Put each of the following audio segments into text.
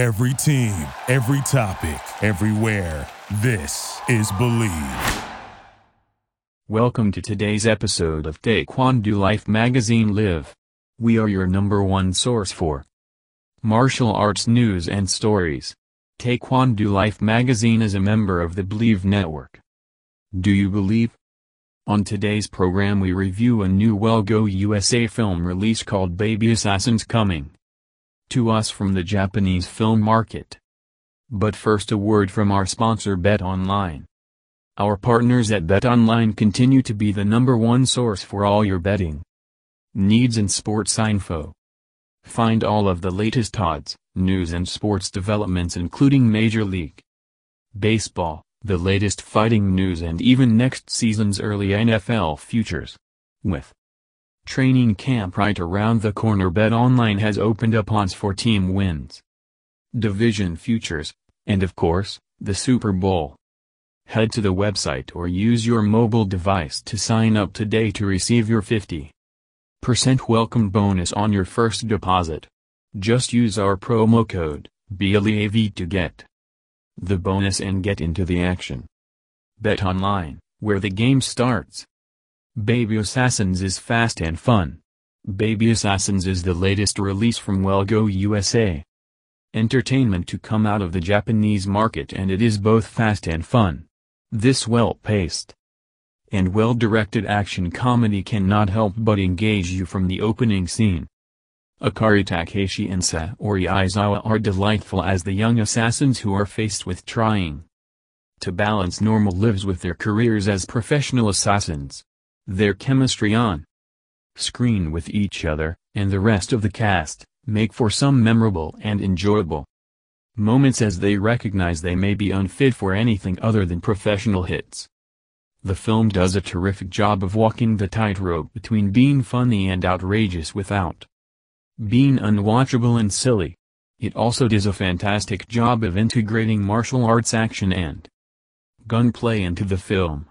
Every team, every topic, everywhere. This is Bleav. Welcome to today's episode of Taekwondo Life Magazine Live. We are your number one source for martial arts news and stories. Taekwondo Life Magazine is a member of the Bleav Network. Do you believe? On today's program we review a new Well Go USA film release called Baby Assassins Coming to us from the Japanese film market. But first a word from our sponsor BetOnline. Our partners at BetOnline continue to be the number one source for all your betting needs and sports info. Find all of the latest odds, news and sports developments including Major League Baseball, the latest fighting news and even next season's early NFL futures. With training camp right around the corner BetOnline has opened up odds for team wins, division futures, and of course, the Super Bowl. Head to the website or use your mobile device to sign up today to receive your 50% welcome bonus on your first deposit. Just use our promo code, BLEAV to get the bonus and get into the action. Bet online, where the game starts. Baby Assassins is fast and fun. Baby Assassins is the latest release from Well Go USA. Entertainment to come out of the Japanese market and it is both fast and fun. This well-paced and well-directed action comedy cannot help but engage you from the opening scene. Akari Takaishi and Saori Aizawa are delightful as the young assassins who are faced with trying to balance normal lives with their careers as professional assassins. Their chemistry on screen with each other, and the rest of the cast, make for some memorable and enjoyable moments as they recognize they may be unfit for anything other than professional hits. The film does a terrific job of walking the tightrope between being funny and outrageous without being unwatchable and silly. It also does a fantastic job of integrating martial arts action and gunplay into the film.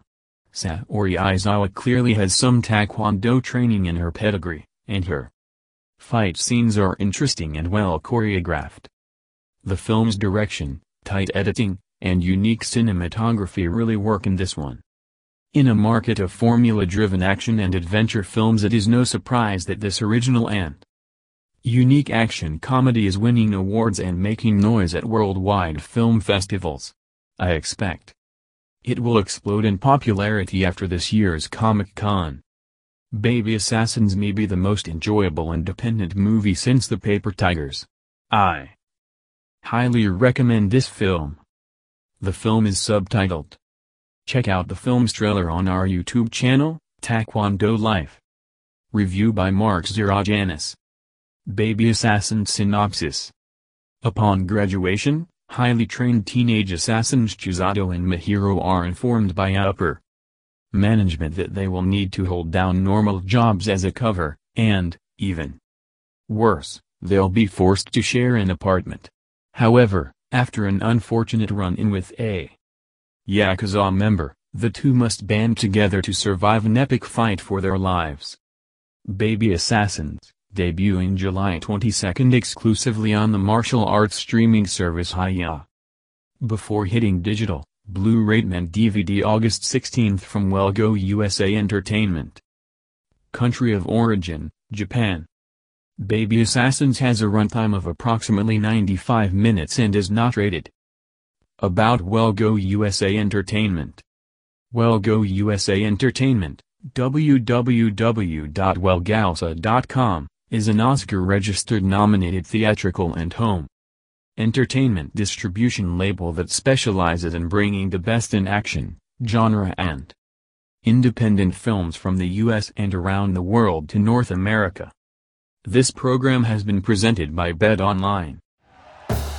Saori Aizawa clearly has some taekwondo training in her pedigree, and her fight scenes are interesting and well choreographed. The film's direction, tight editing, and unique cinematography really work in this one. In a market of formula-driven action and adventure films it is no surprise that this original and unique action comedy is winning awards and making noise at worldwide film festivals. I expect it will explode in popularity after this year's Comic-Con. Baby Assassins may be the most enjoyable independent movie since The Paper Tigers. I highly recommend this film. The film is subtitled. Check out the film's trailer on our YouTube channel, Taekwondo Life. Review by Mark Zerajanis. Baby Assassin Synopsis Upon graduation, highly trained teenage assassins Chisato and Mahiro are informed by upper management that they will need to hold down normal jobs as a cover, and, even worse, they'll be forced to share an apartment. However, after an unfortunate run-in with a Yakuza member, the two must band together to survive an epic fight for their lives. Baby Assassins debuting July 22 exclusively on the martial arts streaming service Hi-YAH. Before hitting digital, Blu-ray and DVD August 16 from Well Go USA Entertainment. Country of origin, Japan. Baby Assassins has a runtime of approximately 95 minutes and is not rated. About Well Go USA Entertainment. Well Go USA Entertainment, www.wellgousa.com is an Oscar-registered nominated theatrical and home entertainment distribution label that specializes in bringing the best in action, genre and independent films from the U.S. and around the world to North America. This program has been presented by BetOnline.